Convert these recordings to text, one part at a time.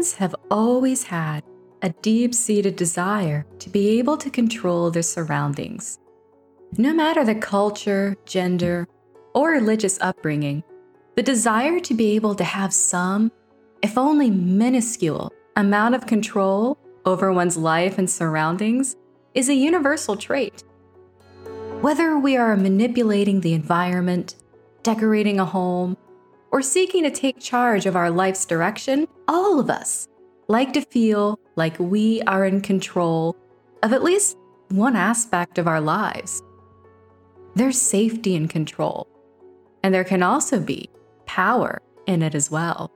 Humans have always had a deep seated desire to be able to control their surroundings. No matter the culture, gender, or religious upbringing, the desire to be able to have some, if only minuscule, amount of control over one's life and surroundings is a universal trait. Whether we are manipulating the environment, decorating a home, or seeking to take charge of our life's direction, all of us like to feel like we are in control of at least one aspect of our lives. There's safety in control, and there can also be power in it as well.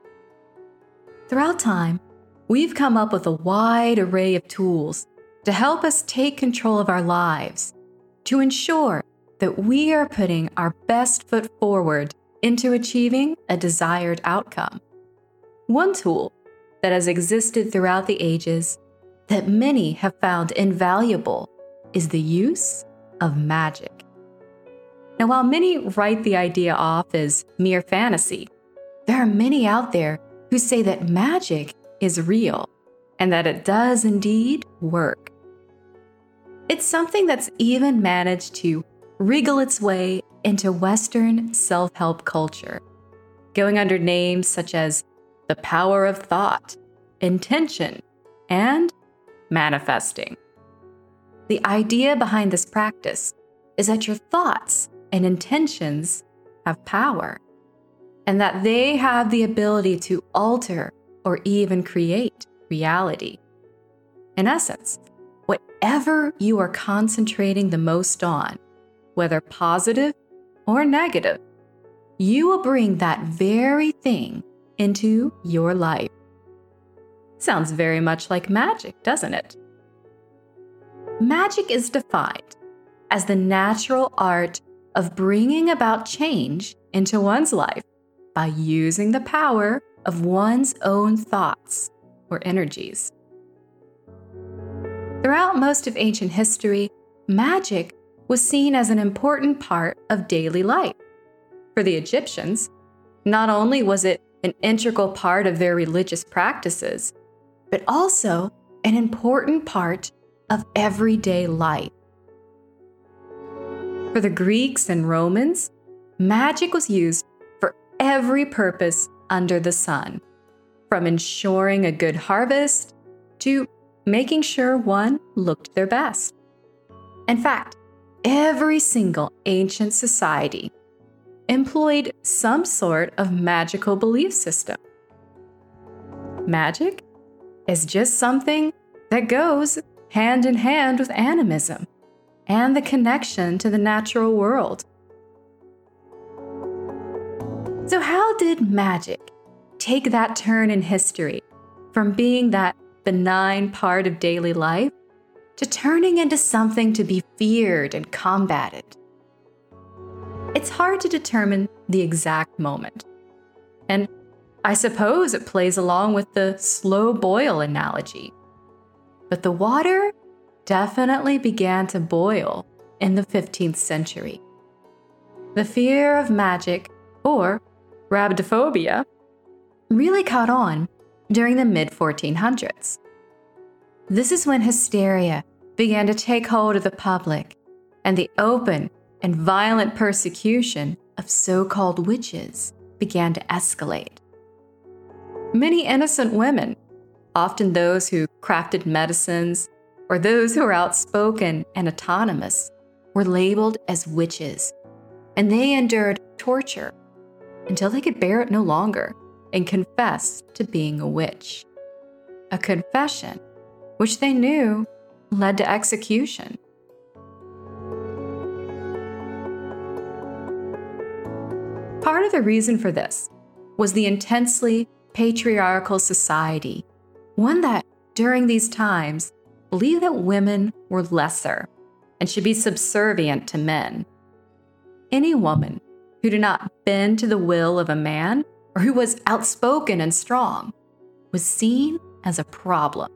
Throughout time, we've come up with a wide array of tools to help us take control of our lives, to ensure that we are putting our best foot forward into achieving a desired outcome. One tool that has existed throughout the ages that many have found invaluable is the use of magic. Now, while many write the idea off as mere fantasy, there are many out there who say that magic is real and that it does indeed work. It's something that's even managed to wriggle its way into Western self help culture, going under names such as the power of thought, intention, and manifesting. The idea behind this practice is that your thoughts and intentions have power, and that they have the ability to alter or even create reality. In essence, whatever you are concentrating the most on, whether positive or negative, you will bring that very thing into your life. Sounds very much like magic, doesn't it? Magic is defined as the natural art of bringing about change into one's life by using the power of one's own thoughts or energies. Throughout most of ancient history, magic was seen as an important part of daily life. For the Egyptians, not only was it an integral part of their religious practices, but also an important part of everyday life. For the Greeks and Romans, magic was used for every purpose under the sun, from ensuring a good harvest to making sure one looked their best. In fact, every single ancient society employed some sort of magical belief system. Magic is just something that goes hand in hand with animism and the connection to the natural world. So, how did magic take that turn in history from being that benign part of daily life to turning into something to be feared and combated? It's hard to determine the exact moment. And I suppose it plays along with the slow boil analogy. But the water definitely began to boil in the 15th century. The fear of magic, or rhabdophobia, really caught on during the mid 1400s. This is when hysteria began to take hold of the public, and the open and violent persecution of so called witches began to escalate. Many innocent women, often those who crafted medicines or those who were outspoken and autonomous, were labeled as witches, and they endured torture until they could bear it no longer and confessed to being a witch. A confession which they knew led to execution. Part of the reason for this was the intensely patriarchal society, one that, during these times, believed that women were lesser and should be subservient to men. Any woman who did not bend to the will of a man or who was outspoken and strong was seen as a problem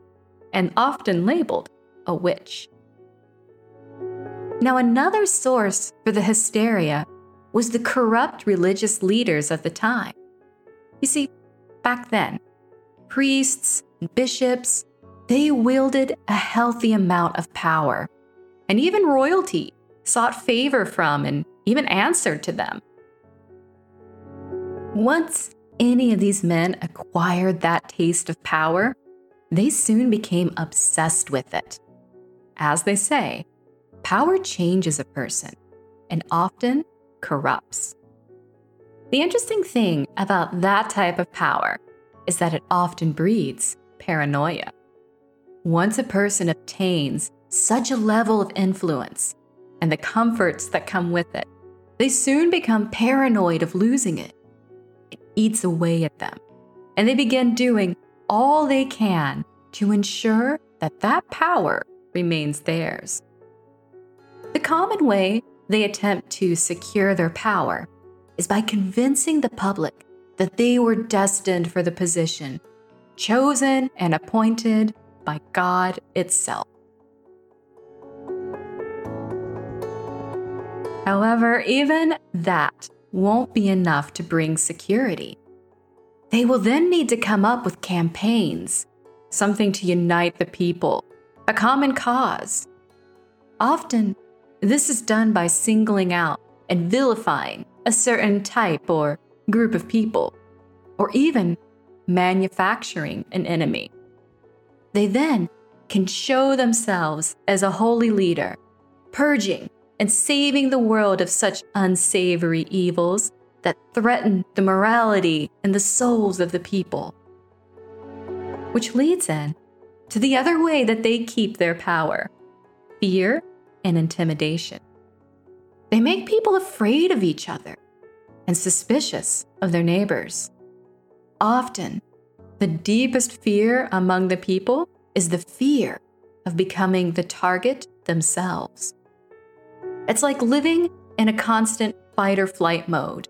and often labeled a witch. Now, another source for the hysteria was the corrupt religious leaders of the time. You see, back then, priests, and bishops, they wielded a healthy amount of power. And even royalty sought favor from and even answered to them. Once any of these men acquired that taste of power, they soon became obsessed with it. As they say, power changes a person and often corrupts. The interesting thing about that type of power is that it often breeds paranoia. Once a person obtains such a level of influence and the comforts that come with it, they soon become paranoid of losing it. It eats away at them, and they begin doing all they can to ensure that that power remains theirs. The common way they attempt to secure their power is by convincing the public that they were destined for the position, chosen and appointed by God itself. However, even that won't be enough to bring security. They will then need to come up with campaigns, something to unite the people, a common cause. Often, this is done by singling out and vilifying a certain type or group of people, or even manufacturing an enemy. They then can show themselves as a holy leader, purging and saving the world of such unsavory evils that threaten the morality and the souls of the people. Which leads in to the other way that they keep their power fear and intimidation. They make people afraid of each other and suspicious of their neighbors. Often, the deepest fear among the people is the fear of becoming the target themselves. It's like living in a constant fight or flight mode,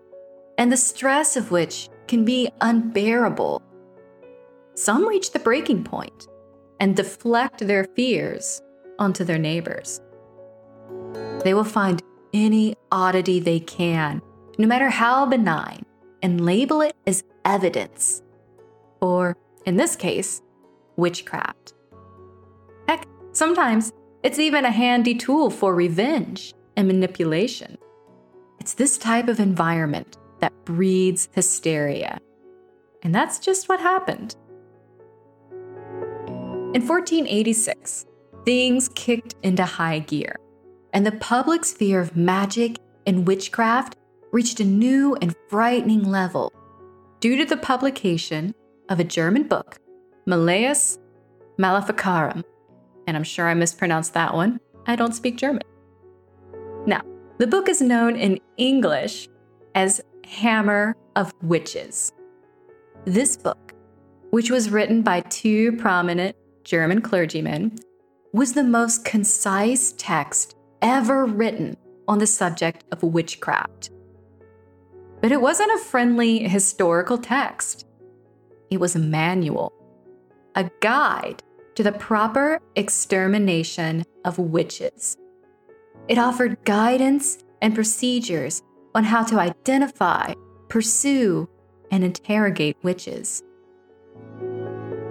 and the stress of which can be unbearable. Some reach the breaking point and deflect their fears onto their neighbors. They will find any oddity they can, no matter how benign, and label it as evidence, or in this case, witchcraft. Heck, sometimes it's even a handy tool for revenge and manipulation. It's this type of environment that breeds hysteria. And that's just what happened. In 1486, things kicked into high gear and the public's fear of magic and witchcraft reached a new and frightening level due to the publication of a German book, Malleus Maleficarum. And I'm sure I mispronounced that one. I don't speak German. Now, the book is known in English as Hammer of Witches. This book, which was written by two prominent German clergymen, was the most concise text ever written on the subject of witchcraft. But it wasn't a friendly historical text, it was a manual, a guide to the proper extermination of witches. It offered guidance and procedures on how to identify, pursue, and interrogate witches.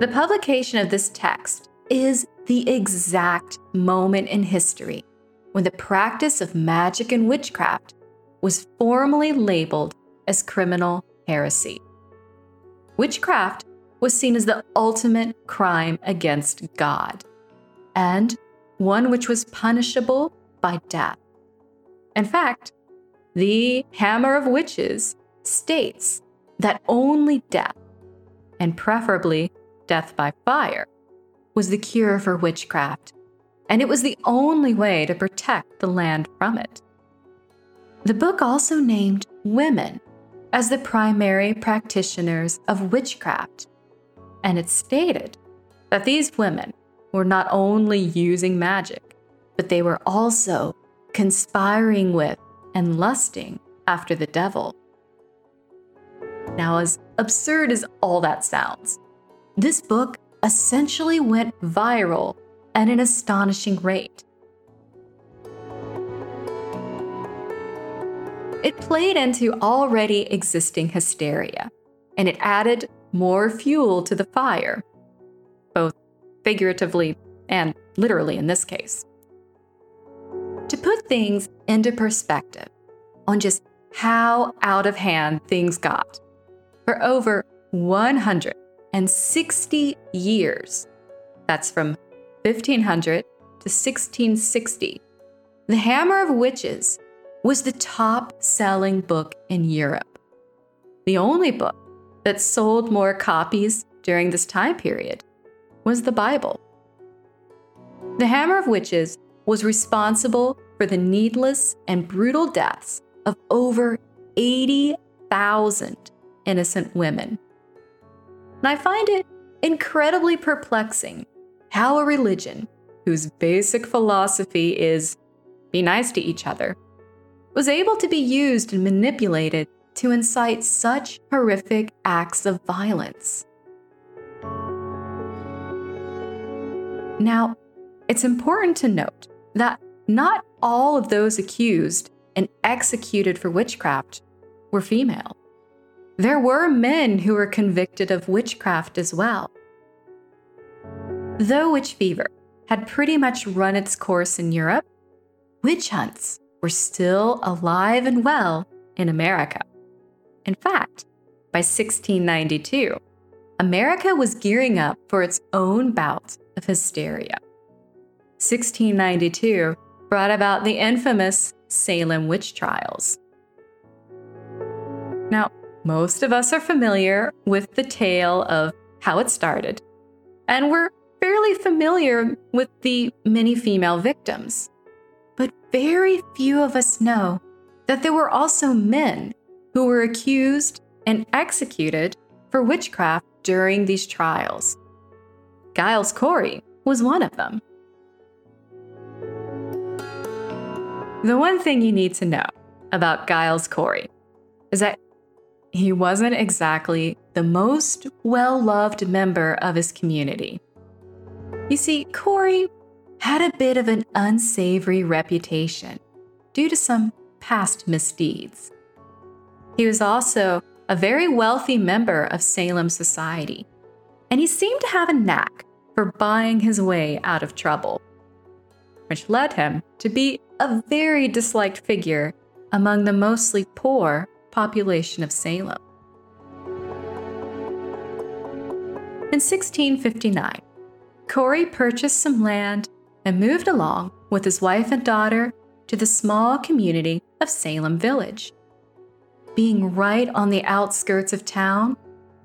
The publication of this text is the exact moment in history when the practice of magic and witchcraft was formally labeled as criminal heresy. Witchcraft was seen as the ultimate crime against God, and one which was punishable by death. In fact, the Hammer of Witches states that only death, and preferably death by fire, was the cure for witchcraft and it was the only way to protect the land from it. The book also named women as the primary practitioners of witchcraft, and it stated that these women were not only using magic, but they were also conspiring with and lusting after the devil. Now, as absurd as all that sounds, this book essentially went viral at an astonishing rate. It played into already existing hysteria, and it added more fuel to the fire, both figuratively and literally in this case. To put things into perspective on just how out of hand things got, for over 160 years, that's from 1500 to 1660, The Hammer of Witches was the top selling book in Europe. The only book that sold more copies during this time period was the Bible. The Hammer of Witches was responsible for the needless and brutal deaths of over 80,000 innocent women. And I find it incredibly perplexing how a religion whose basic philosophy is be nice to each other was able to be used and manipulated to incite such horrific acts of violence. Now, it's important to note that not all of those accused and executed for witchcraft were female. There were men who were convicted of witchcraft as well. Though witch fever had pretty much run its course in Europe, witch hunts were still alive and well in America. In fact, by 1692, America was gearing up for its own bout of hysteria. 1692 brought about the infamous Salem witch trials. Now, most of us are familiar with the tale of how it started, and we're fairly familiar with the many female victims. But very few of us know that there were also men who were accused and executed for witchcraft during these trials. Giles Corey was one of them. The one thing you need to know about Giles Corey is that he wasn't exactly the most well loved member of his community. You see, Corey had a bit of an unsavory reputation due to some past misdeeds. He was also a very wealthy member of Salem society, and he seemed to have a knack for buying his way out of trouble, which led him to be a very disliked figure among the mostly poor population of Salem. In 1659, Corey purchased some land and moved along with his wife and daughter to the small community of Salem Village. Being right on the outskirts of town,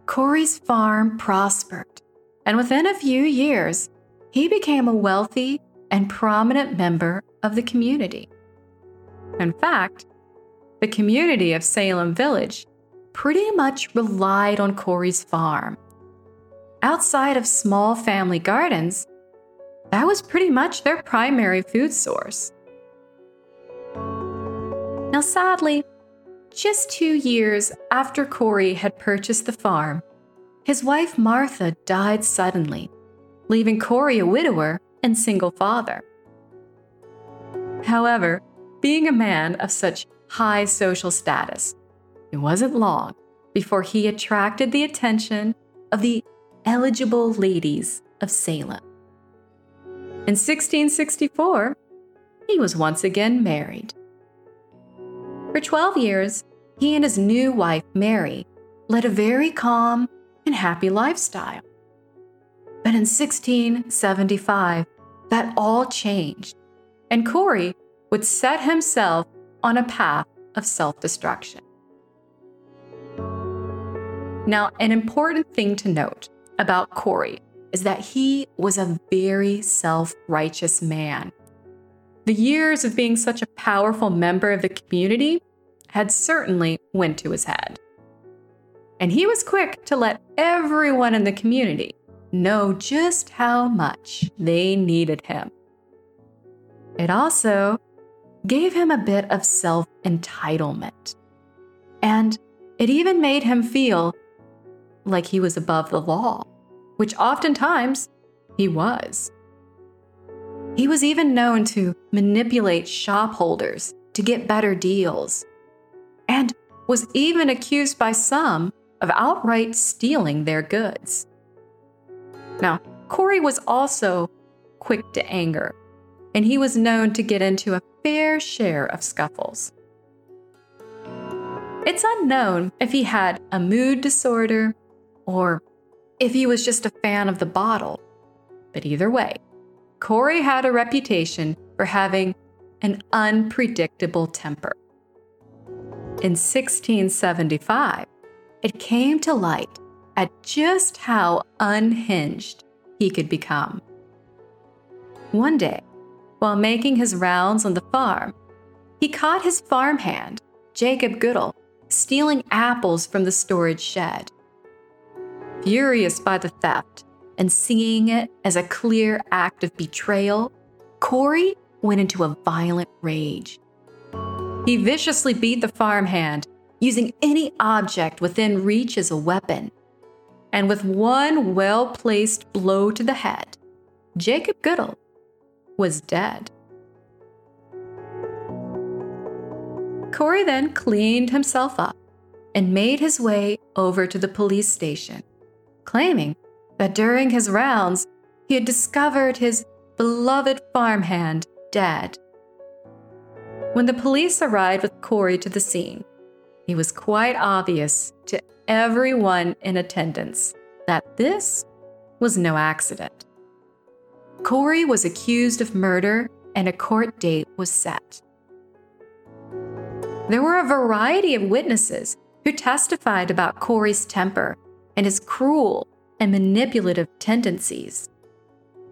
Corey's farm prospered, and within a few years, he became a wealthy and prominent member of the community. In fact, the community of Salem Village pretty much relied on Corey's farm outside of small family gardens, that was pretty much their primary food source. Now, sadly, just two years after Corey had purchased the farm, his wife Martha died suddenly, leaving Corey a widower and single father. However, being a man of such high social status, it wasn't long before he attracted the attention of the eligible ladies of Salem. In 1664, he was once again married. For 12 years, he and his new wife, Mary, led a very calm and happy lifestyle. But in 1675, that all changed, and Corey would set himself on a path of self destruction. Now, an important thing to note about Corey is that he was a very self righteous man. The years of being such a powerful member of the community had certainly went to his head. And he was quick to let everyone in the community know just how much they needed him. It also gave him a bit of self entitlement. And it even made him feel like he was above the law, which oftentimes he was. He was even known to manipulate shopholders to get better deals, and was even accused by some of outright stealing their goods. Now, Corey was also quick to anger, and he was known to get into a fair share of scuffles. It's unknown if he had a mood disorder or if he was just a fan of the bottle, but either way, Corey had a reputation for having an unpredictable temper. In 1675, it came to light at just how unhinged he could become. One day, while making his rounds on the farm, he caught his farmhand, Jacob Goodale, stealing apples from the storage shed. Furious by the theft and seeing it as a clear act of betrayal, Corey went into a violent rage. He viciously beat the farmhand, using any object within reach as a weapon. And with one well placed blow to the head, Jacob Goodale was dead. Corey then cleaned himself up and made his way over to the police station, claiming that during his rounds he had discovered his beloved farmhand dead. When the police arrived with Corey to the scene, it was quite obvious to everyone in attendance that this was no accident. Corey was accused of murder and a court date was set. There were a variety of witnesses who testified about Corey's temper and his cruel and manipulative tendencies.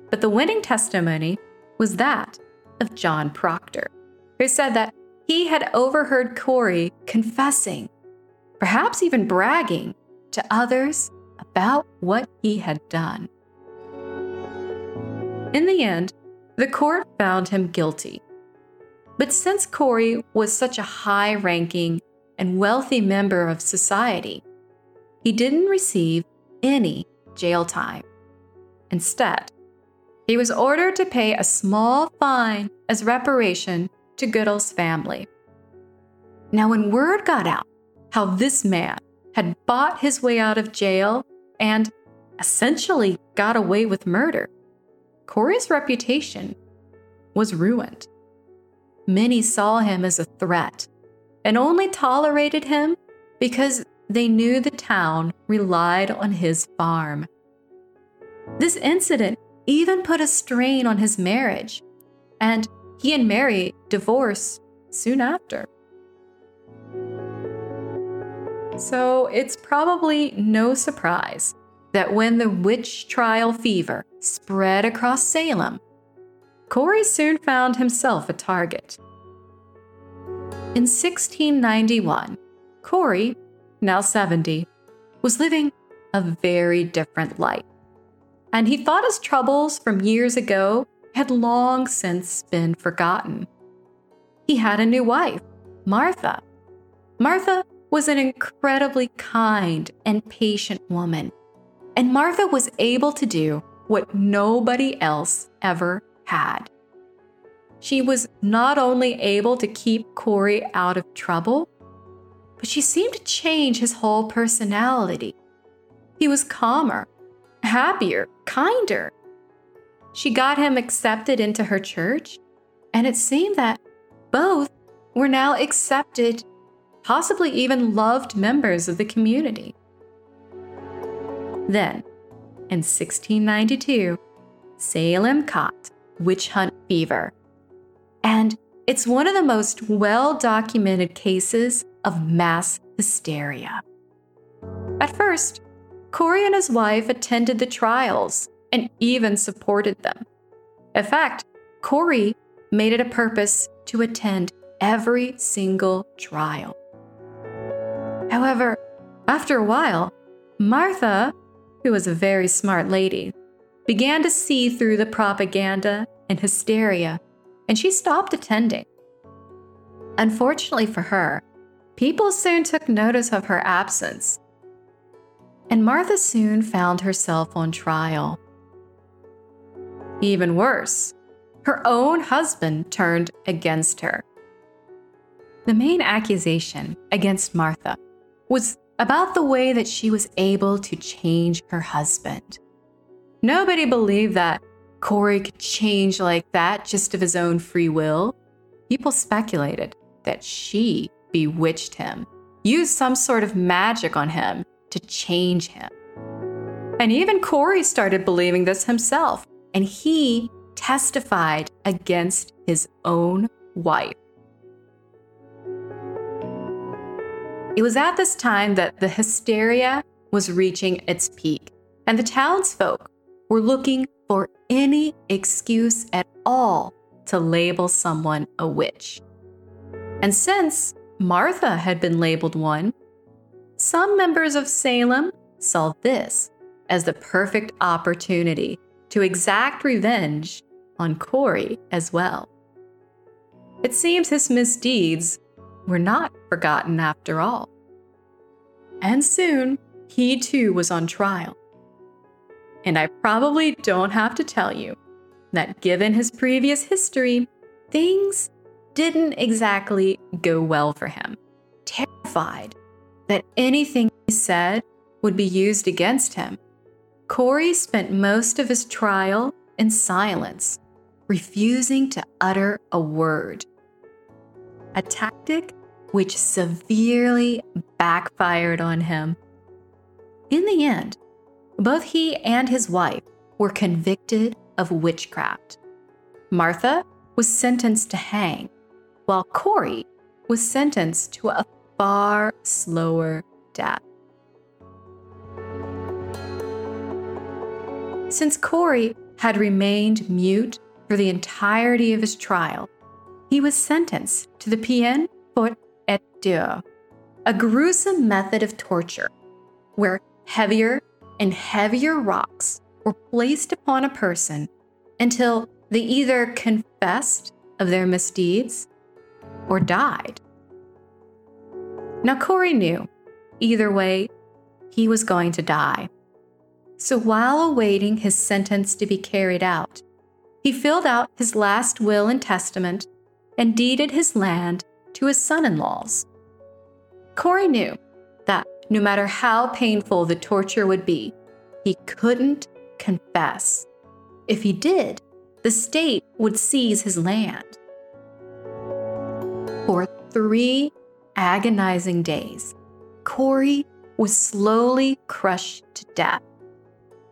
But the winning testimony was that of John Proctor, who said that he had overheard Corey confessing, perhaps even bragging, to others about what he had done. In the end, the court found him guilty. But since Corey was such a high ranking and wealthy member of society, he didn't receive any jail time. Instead, he was ordered to pay a small fine as reparation to Goodale's family. Now, when word got out how this man had bought his way out of jail and essentially got away with murder, Corey's reputation was ruined. Many saw him as a threat and only tolerated him because they knew the town relied on his farm. This incident even put a strain on his marriage, and he and Mary divorced soon after. So it's probably no surprise that when the witch trial fever spread across Salem, Corey soon found himself a target. In 1691, Corey, now 70, was living a very different life. And he thought his troubles from years ago had long since been forgotten. He had a new wife, Martha. Martha was an incredibly kind and patient woman, and Martha was able to do what nobody else ever had. She was not only able to keep Corey out of trouble, but she seemed to change his whole personality. He was calmer, happier, kinder. She got him accepted into her church, and it seemed that both were now accepted, possibly even loved members of the community. Then, in 1692, Salem caught witch hunt fever. And it's one of the most well documented cases of mass hysteria. At first, Corey and his wife attended the trials and even supported them. In fact, Corey made it a purpose to attend every single trial. However, after a while, Martha, who was a very smart lady, began to see through the propaganda and hysteria, and she stopped attending. Unfortunately for her, people soon took notice of her absence, and Martha soon found herself on trial. Even worse, her own husband turned against her. The main accusation against Martha was about the way that she was able to change her husband. Nobody believed that Corey could change like that just of his own free will. People speculated that she bewitched him, used some sort of magic on him to change him. And even Corey started believing this himself, and he testified against his own wife. It was at this time that the hysteria was reaching its peak, and the townsfolk were looking for any excuse at all to label someone a witch. And since Martha had been labeled one, some members of Salem saw this as the perfect opportunity to exact revenge on Corey as well. It seems his misdeeds were not forgotten after all. And soon, he too was on trial. And I probably don't have to tell you that given his previous history, things didn't exactly go well for him. Terrified that anything he said would be used against him, Corey spent most of his trial in silence, refusing to utter a word a tactic which severely backfired on him. In the end, both he and his wife were convicted of witchcraft. Martha was sentenced to hang, while Corey was sentenced to a far slower death. Since Corey had remained mute for the entirety of his trial, he was sentenced to the Peine Forte et Dure, a gruesome method of torture where heavier and heavier rocks were placed upon a person until they either confessed of their misdeeds or died. Now, Corey knew either way, he was going to die. So while awaiting his sentence to be carried out, he filled out his last will and testament and deeded his land to his son in laws. Corey knew that no matter how painful the torture would be, he couldn't confess. If he did, the state would seize his land. For three agonizing days, Corey was slowly crushed to death.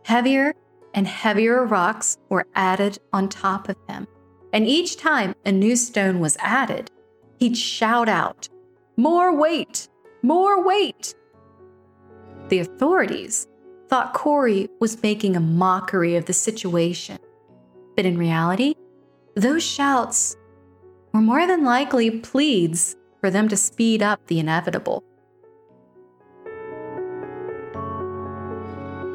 Heavier and heavier rocks were added on top of him and each time a new stone was added, he'd shout out, More weight! More weight! The authorities thought Corey was making a mockery of the situation. But in reality, those shouts were more than likely pleads for them to speed up the inevitable.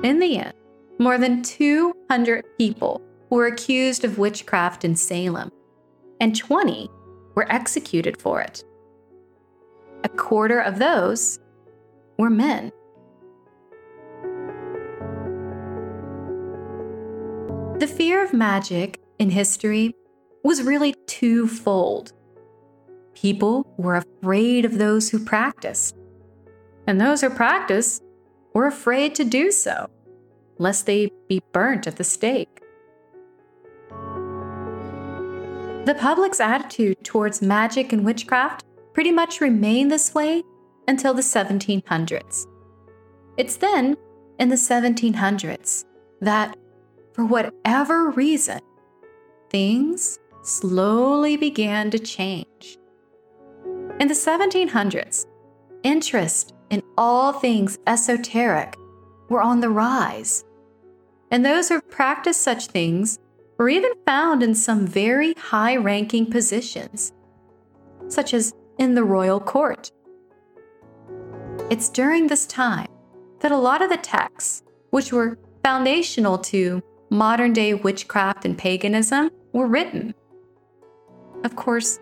In the end, more than 200 people were accused of witchcraft in Salem, and 20 were executed for it. A quarter of those were men. The fear of magic in history was really twofold. People were afraid of those who practiced, and those who practiced were afraid to do so, lest they be burnt at the stake. The public's attitude towards magic and witchcraft pretty much remained this way until the 1700s. It's then, in the 1700s, that, for whatever reason, things slowly began to change. In the 1700s, interest in all things esoteric were on the rise, and those who practiced such things were even found in some very high ranking positions, such as in the royal court. It's during this time that a lot of the texts, which were foundational to modern day witchcraft and paganism, were written. Of course,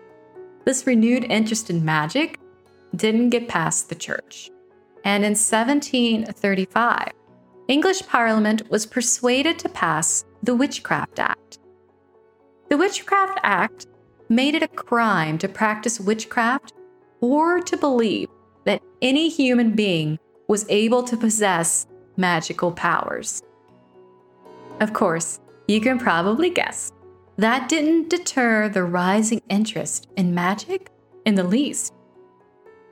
this renewed interest in magic didn't get past the church. And in 1735, English Parliament was persuaded to pass the Witchcraft Act. The Witchcraft Act made it a crime to practice witchcraft or to believe that any human being was able to possess magical powers. Of course, you can probably guess that didn't deter the rising interest in magic in the least.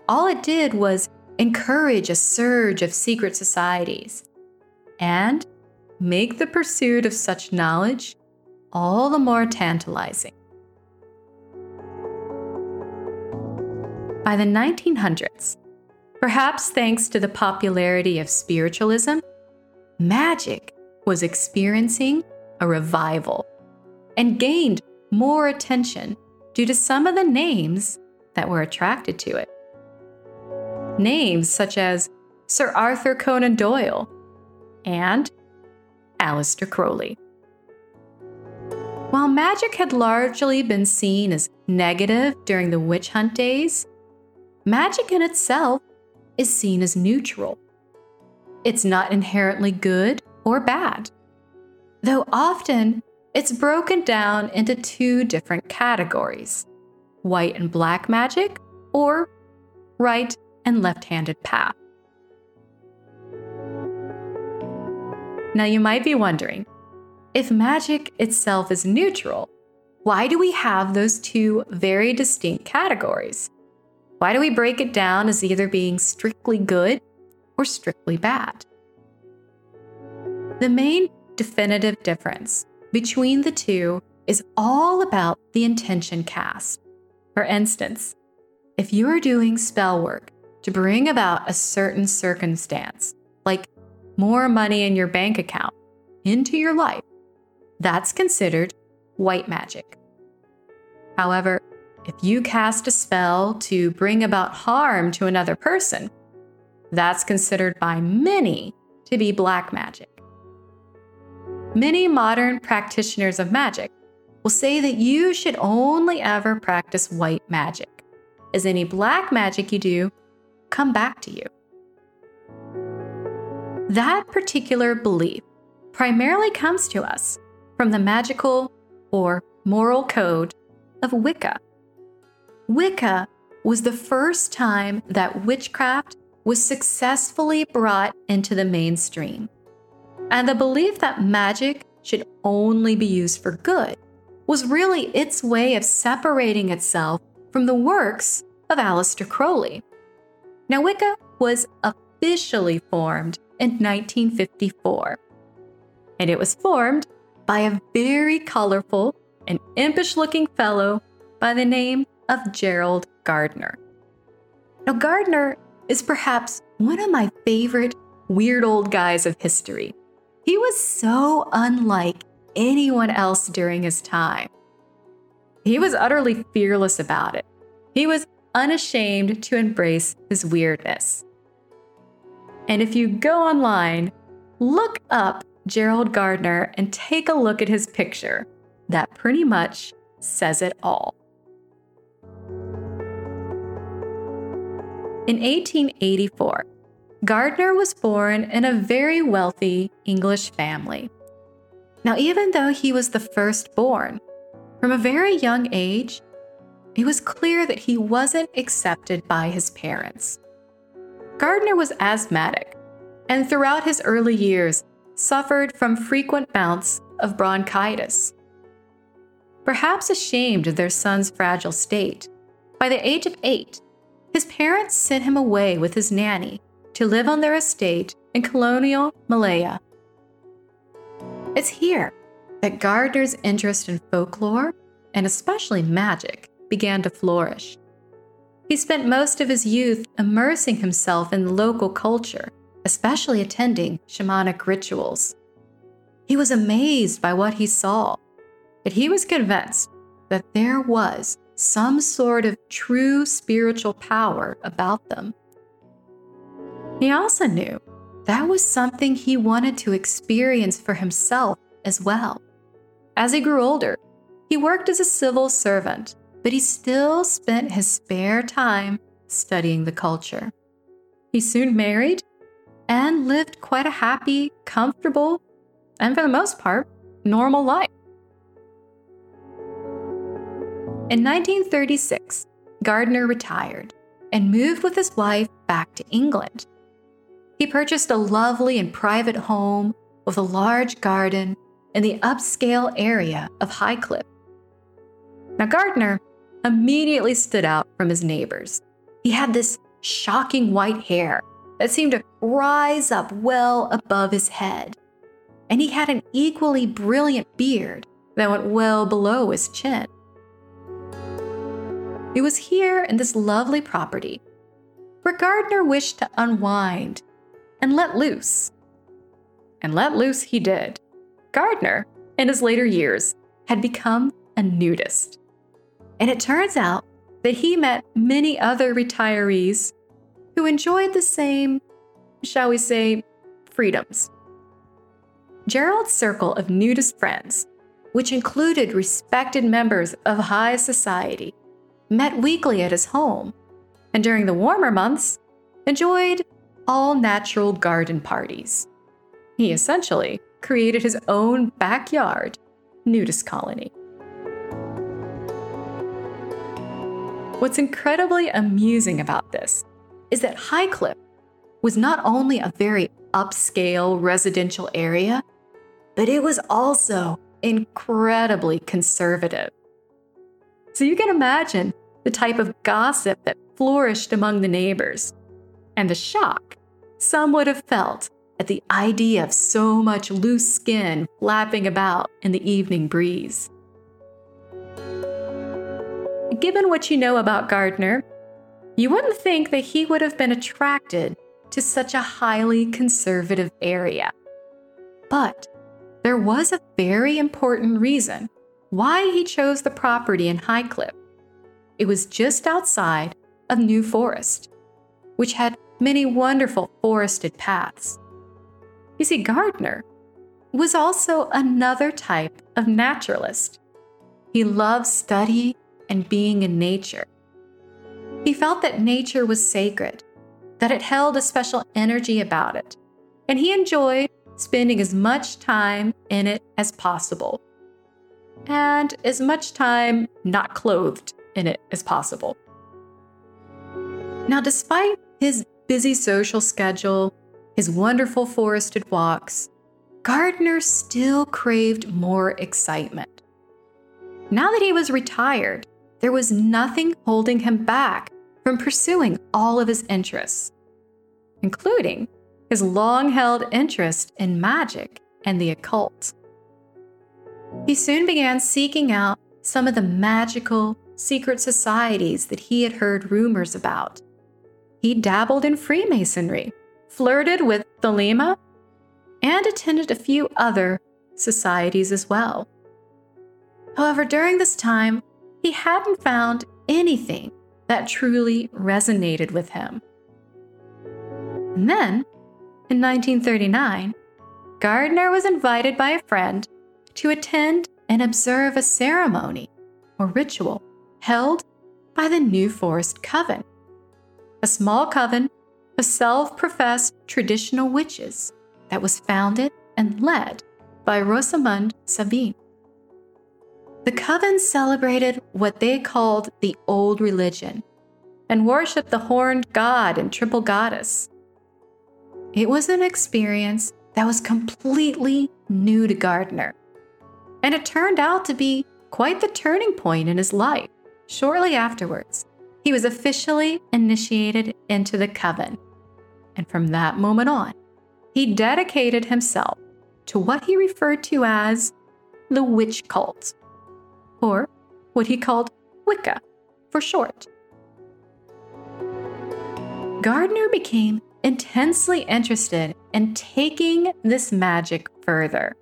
All it did was encourage a surge of secret societies and make the pursuit of such knowledge all the more tantalizing. By the 1900s, perhaps thanks to the popularity of spiritualism, magic was experiencing a revival and gained more attention due to some of the names that were attracted to it. Names such as Sir Arthur Conan Doyle and Aleister Crowley. While magic had largely been seen as negative during the witch hunt days, magic in itself is seen as neutral. It's not inherently good or bad, though often it's broken down into two different categories white and black magic, or right and left handed path. Now, you might be wondering if magic itself is neutral, why do we have those two very distinct categories? Why do we break it down as either being strictly good or strictly bad? The main definitive difference between the two is all about the intention cast. For instance, if you are doing spell work to bring about a certain circumstance, like more money in your bank account, into your life, that's considered white magic. However, if you cast a spell to bring about harm to another person, that's considered by many to be black magic. Many modern practitioners of magic will say that you should only ever practice white magic, as any black magic you do come back to you. That particular belief primarily comes to us from the magical or moral code of Wicca. Wicca was the first time that witchcraft was successfully brought into the mainstream and the belief that magic should only be used for good was really its way of separating itself from the works of Aleister Crowley. Now, Wicca was officially formed in 1954, and it was formed by a very colorful and impish looking fellow by the name of Gerald Gardner. Now, Gardner is perhaps one of my favorite weird old guys of history. He was so unlike anyone else during his time. He was utterly fearless about it. He was unashamed to embrace his weirdness. And if you go online, look up Gerald Gardner and take a look at his picture. That pretty much says it all. In 1884, Gardner was born in a very wealthy English family. Now, even though he was the firstborn, from a very young age, it was clear that he wasn't accepted by his parents. Gardner was asthmatic, and throughout his early years, suffered from frequent bouts of bronchitis. Perhaps ashamed of their son's fragile state, by the age of eight, his parents sent him away with his nanny to live on their estate in colonial Malaya. It's here that Gardner's interest in folklore, and especially magic, began to flourish. He spent most of his youth immersing himself in local culture, especially attending shamanic rituals. He was amazed by what he saw, but he was convinced that there was some sort of true spiritual power about them. He also knew that was something he wanted to experience for himself as well. As he grew older, he worked as a civil servant, but he still spent his spare time studying the culture. He soon married and lived quite a happy, comfortable, and for the most part, normal life. In 1936, Gardner retired and moved with his wife back to England. He purchased a lovely and private home with a large garden in the upscale area of Highcliffe. Now, Gardner immediately stood out from his neighbors. He had this shocking white hair that seemed to rise up well above his head, and he had an equally brilliant beard that went well below his chin. It was here in this lovely property where Gardner wished to unwind and let loose. And let loose he did. Gardner, in his later years, had become a nudist. And it turns out that he met many other retirees who enjoyed the same, shall we say, freedoms. Gerald's circle of nudist friends, which included respected members of high society, met weekly at his home, and during the warmer months, enjoyed all natural garden parties. He essentially created his own backyard nudist colony. What's incredibly amusing about this is that Highcliffe was not only a very upscale residential area, but it was also incredibly conservative. So you can imagine the type of gossip that flourished among the neighbors, and the shock some would have felt at the idea of so much loose skin flapping about in the evening breeze. Given what you know about Gardner, you wouldn't think that he would have been attracted to such a highly conservative area. But there was a very important reason why he chose the property in Highcliffe. It was just outside of New Forest, which had many wonderful forested paths. You see, Gardner was also another type of naturalist. He loved study and being in nature. He felt that nature was sacred, that it held a special energy about it, and he enjoyed spending as much time in it as possible, and as much time not clothed in it as possible. Now, despite his busy social schedule, his wonderful forested walks, Gardner still craved more excitement. Now that he was retired, there was nothing holding him back from pursuing all of his interests, including his long held interest in magic and the occult. He soon began seeking out some of the magical, secret societies that he had heard rumors about he dabbled in Freemasonry, flirted with Thelema, and attended a few other societies as well. However, during this time, he hadn't found anything that truly resonated with him. And then, in 1939, Gardner was invited by a friend to attend and observe a ceremony or ritual held by the New Forest Coven a small coven of self professed traditional witches that was founded and led by Rosamund Sabine. The coven celebrated what they called the old religion and worshiped the horned god and triple goddess. It was an experience that was completely new to Gardner, and it turned out to be quite the turning point in his life shortly afterwards he was officially initiated into the coven. And from that moment on, he dedicated himself to what he referred to as the witch cult, or what he called Wicca for short. Gardner became intensely interested in taking this magic further.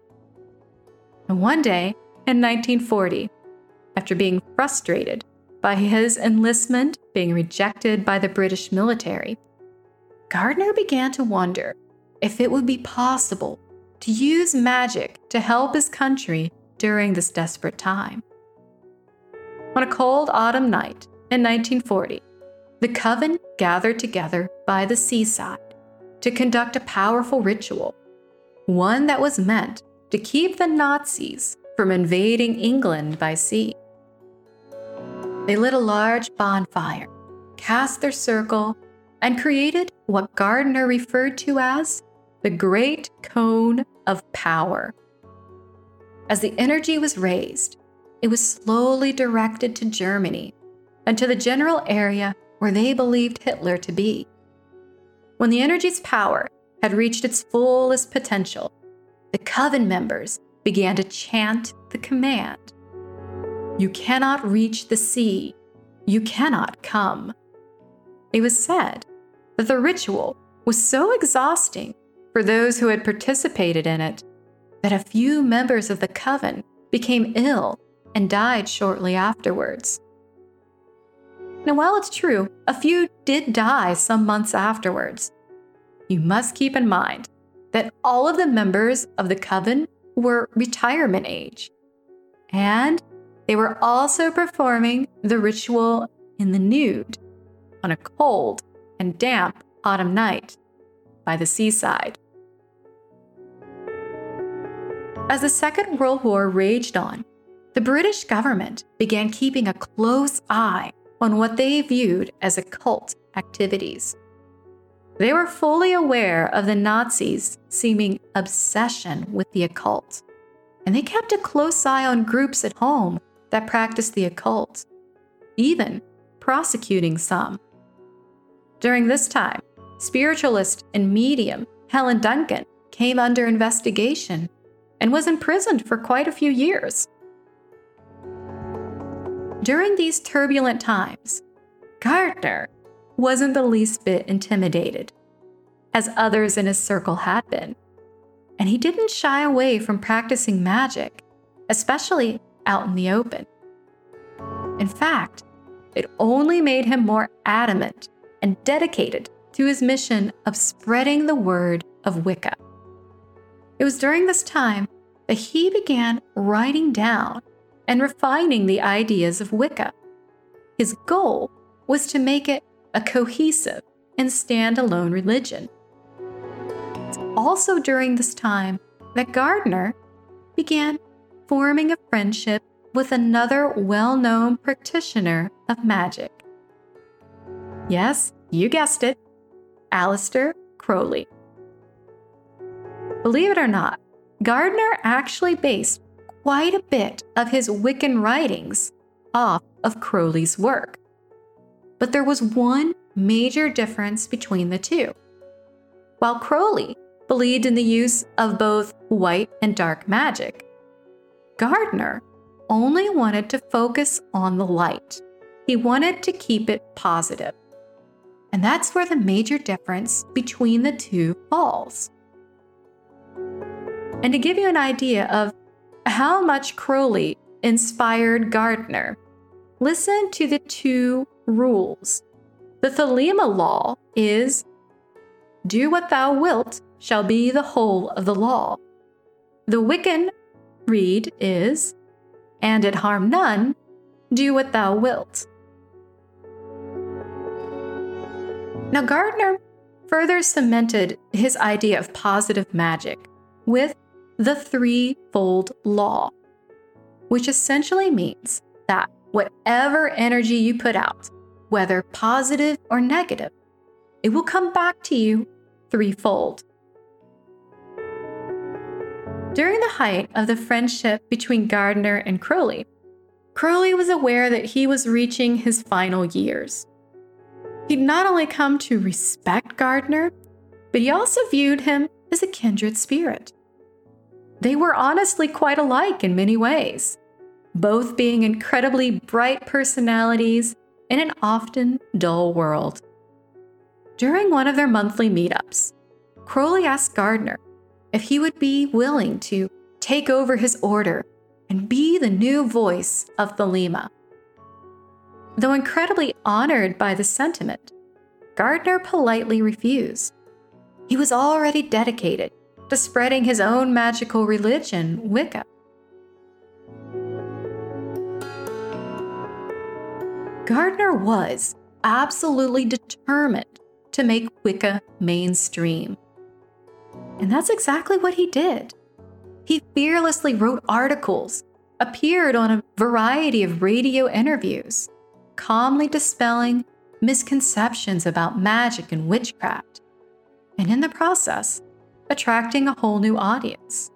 And one day in 1940, after being frustrated by his enlistment being rejected by the British military, Gardner began to wonder if it would be possible to use magic to help his country during this desperate time. On a cold autumn night in 1940, the coven gathered together by the seaside to conduct a powerful ritual, one that was meant to keep the Nazis from invading England by sea. They lit a large bonfire, cast their circle, and created what Gardner referred to as the Great Cone of Power. As the energy was raised, it was slowly directed to Germany and to the general area where they believed Hitler to be. When the energy's power had reached its fullest potential, the coven members began to chant the command You cannot reach the sea, you cannot come. It was said that the ritual was so exhausting for those who had participated in it that a few members of the coven became ill and died shortly afterwards. Now, while it's true, a few did die some months afterwards, you must keep in mind that all of the members of the coven were retirement age, and they were also performing the ritual in the nude on a cold and damp autumn night by the seaside. As the Second World War raged on, the British government began keeping a close eye on what they viewed as occult activities. They were fully aware of the Nazis' seeming obsession with the occult, and they kept a close eye on groups at home that practiced the occult, even prosecuting some. During this time, spiritualist and medium Helen Duncan came under investigation and was imprisoned for quite a few years. During these turbulent times, Gardner wasn't the least bit intimidated, as others in his circle had been, and he didn't shy away from practicing magic, especially out in the open. In fact, it only made him more adamant and dedicated to his mission of spreading the word of Wicca. It was during this time that he began writing down and refining the ideas of Wicca. His goal was to make it a cohesive and standalone religion. It's also during this time that Gardner began forming a friendship with another well known practitioner of magic. Yes, you guessed it, Aleister Crowley. Believe it or not, Gardner actually based quite a bit of his Wiccan writings off of Crowley's work. But there was one major difference between the two. While Crowley believed in the use of both white and dark magic, Gardner only wanted to focus on the light. He wanted to keep it positive. And that's where the major difference between the two falls. And to give you an idea of how much Crowley inspired Gardner, listen to the two rules. The Thelema law is do what thou wilt shall be the whole of the law. The Wiccan Rede is and it harm none, do what thou wilt. Now, Gardner further cemented his idea of positive magic with the threefold law, which essentially means that whatever energy you put out, whether positive or negative, it will come back to you threefold. During the height of the friendship between Gardner and Crowley, Crowley was aware that he was reaching his final years. He'd not only come to respect Gardner, but he also viewed him as a kindred spirit. They were honestly quite alike in many ways, both being incredibly bright personalities in an often dull world. During one of their monthly meetups, Crowley asked Gardner if he would be willing to take over his order and be the new voice of Thelema. Though incredibly honored by the sentiment, Gardner politely refused. He was already dedicated to spreading his own magical religion, Wicca. Gardner was absolutely determined to make Wicca mainstream. And that's exactly what he did. He fearlessly wrote articles, appeared on a variety of radio interviews, calmly dispelling misconceptions about magic and witchcraft, and in the process, attracting a whole new audience.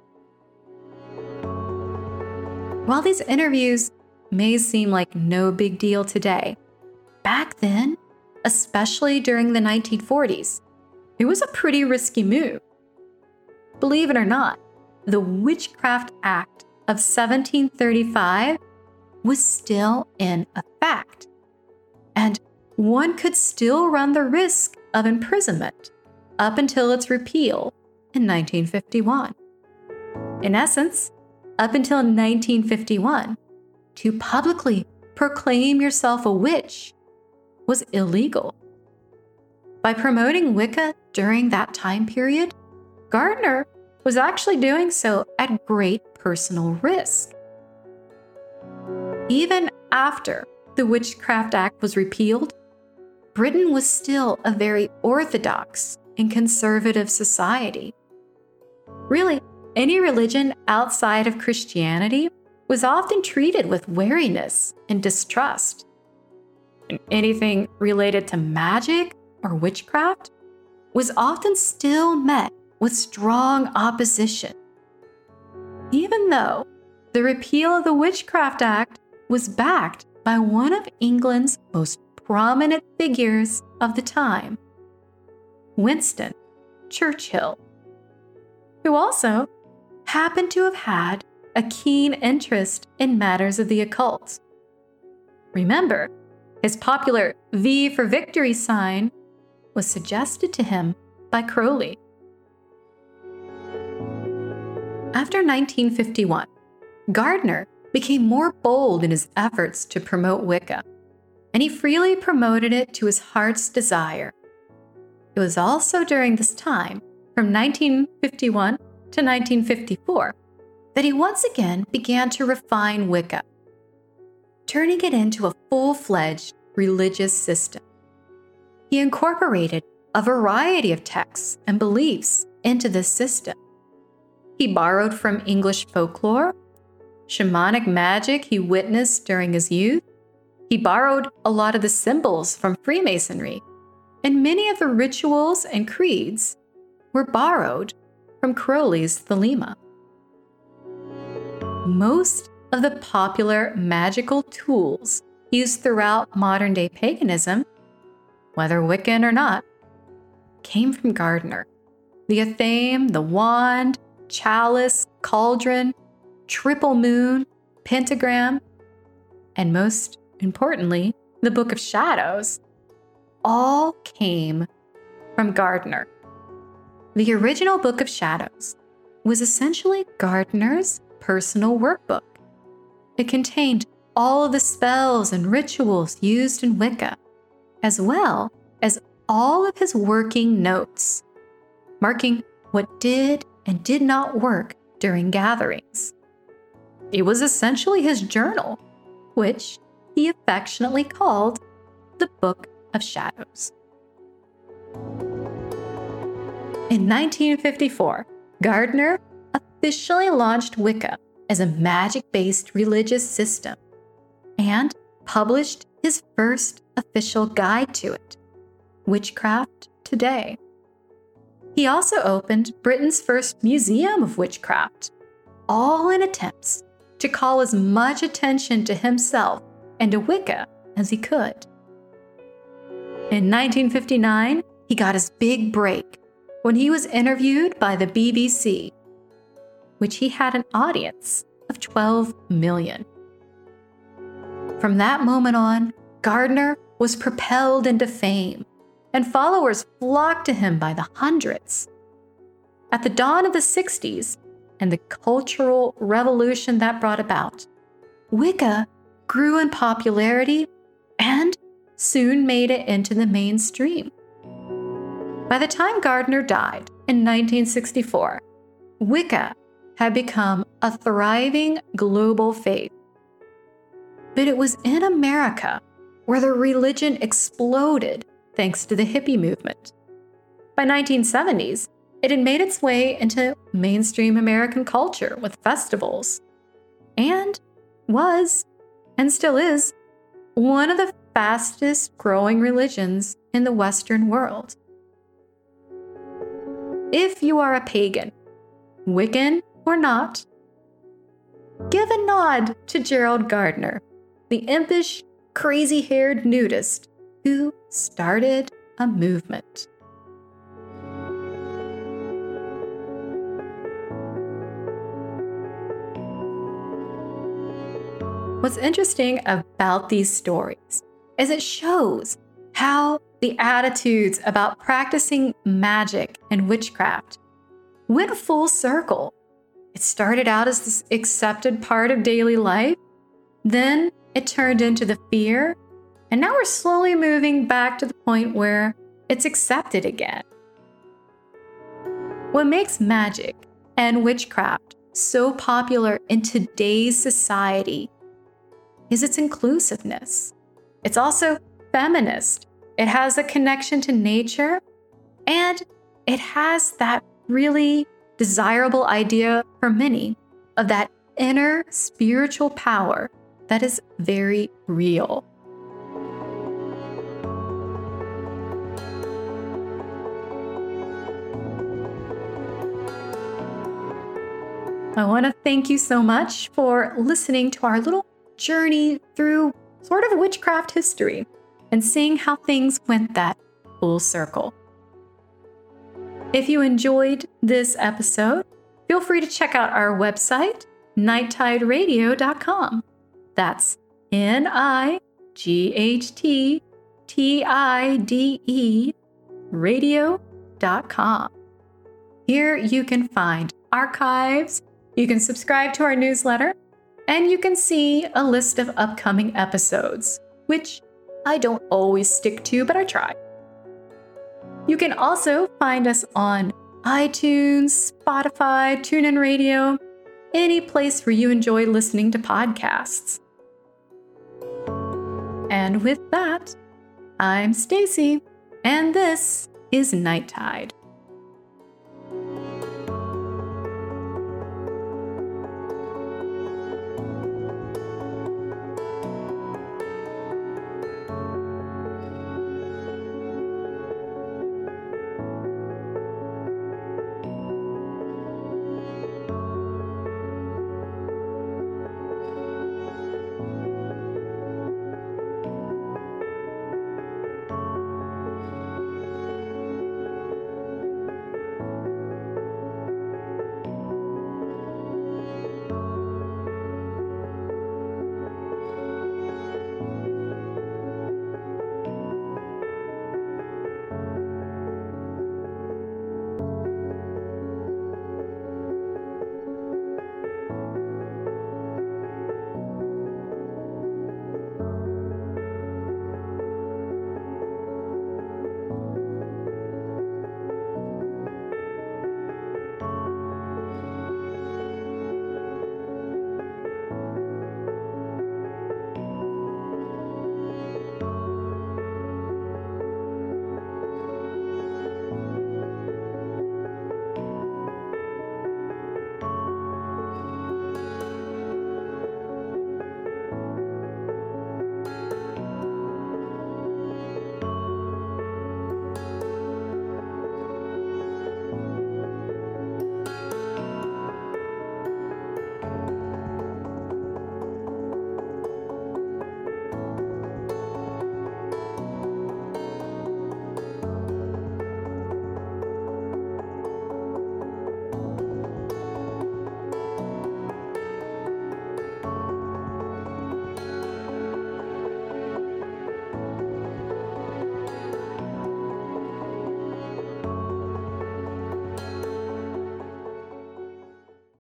While these interviews may seem like no big deal today, back then, especially during the 1940s, it was a pretty risky move. Believe it or not, the Witchcraft Act of 1735 was still in effect. And one could still run the risk of imprisonment up until its repeal in 1951. In essence, up until 1951, to publicly proclaim yourself a witch was illegal. By promoting Wicca during that time period, Gardner was actually doing so at great personal risk. Even after the Witchcraft Act was repealed, Britain was still a very orthodox and conservative society. Really, any religion outside of Christianity was often treated with wariness and distrust. And anything related to magic or witchcraft was often still met with strong opposition. Even though the repeal of the Witchcraft Act was backed by one of England's most prominent figures of the time, Winston Churchill, who also happened to have had a keen interest in matters of the occult. Remember, his popular V for Victory sign was suggested to him by Crowley. After 1951, Gardner became more bold in his efforts to promote Wicca, and he freely promoted it to his heart's desire. It was also during this time, from 1951 to 1954, that he once again began to refine Wicca, turning it into a full fledged religious system. He incorporated a variety of texts and beliefs into this system. He borrowed from English folklore, shamanic magic he witnessed during his youth. He borrowed a lot of the symbols from Freemasonry, and many of the rituals and creeds were borrowed from Crowley's Thelema. Most of the popular magical tools used throughout modern day paganism, whether Wiccan or not, came from Gardner. The athame, the wand, chalice, cauldron, triple moon, pentagram, and most importantly, the Book of Shadows, all came from Gardner. The original Book of Shadows was essentially Gardner's personal workbook. It contained all the spells and rituals used in Wicca, as well as all of his working notes, marking what did and did not work during gatherings. It was essentially his journal, which he affectionately called the Book of Shadows. In 1954, Gardner officially launched Wicca as a magic based religious system and published his first official guide to it Witchcraft Today. He also opened Britain's first museum of witchcraft, all in attempts to call as much attention to himself and to Wicca as he could. In 1959, he got his big break when he was interviewed by the BBC, which he had an audience of 12 million. From that moment on, Gardner was propelled into fame and followers flocked to him by the hundreds. At the dawn of the 60s and the cultural revolution that brought about, Wicca grew in popularity and soon made it into the mainstream. By the time Gardner died in 1964, Wicca had become a thriving global faith. But it was in America where the religion exploded thanks to the hippie movement. By 1970s, it had made its way into mainstream American culture with festivals, and was, and still is, one of the fastest growing religions in the Western world. If you are a pagan, Wiccan or not, give a nod to Gerald Gardner, the impish, crazy haired nudist who started a movement. What's interesting about these stories is it shows how the attitudes about practicing magic and witchcraft went full circle. It started out as this accepted part of daily life, then it turned into the fear, and now we're slowly moving back to the point where it's accepted again. What makes magic and witchcraft so popular in today's society is its inclusiveness. It's also feminist. It has a connection to nature and it has that really desirable idea for many of that inner spiritual power that is very real. I want to thank you so much for listening to our little journey through sort of witchcraft history and seeing how things went that full circle. If you enjoyed this episode, feel free to check out our website, nighttideradio.com. That's N I G H T T I D E radio.com. Here you can find archives, you can subscribe to our newsletter, and you can see a list of upcoming episodes, which I don't always stick to, but I try. You can also find us on iTunes, Spotify, TuneIn Radio, any place where you enjoy listening to podcasts. And with that, I'm Stacy, and this is Night Tide.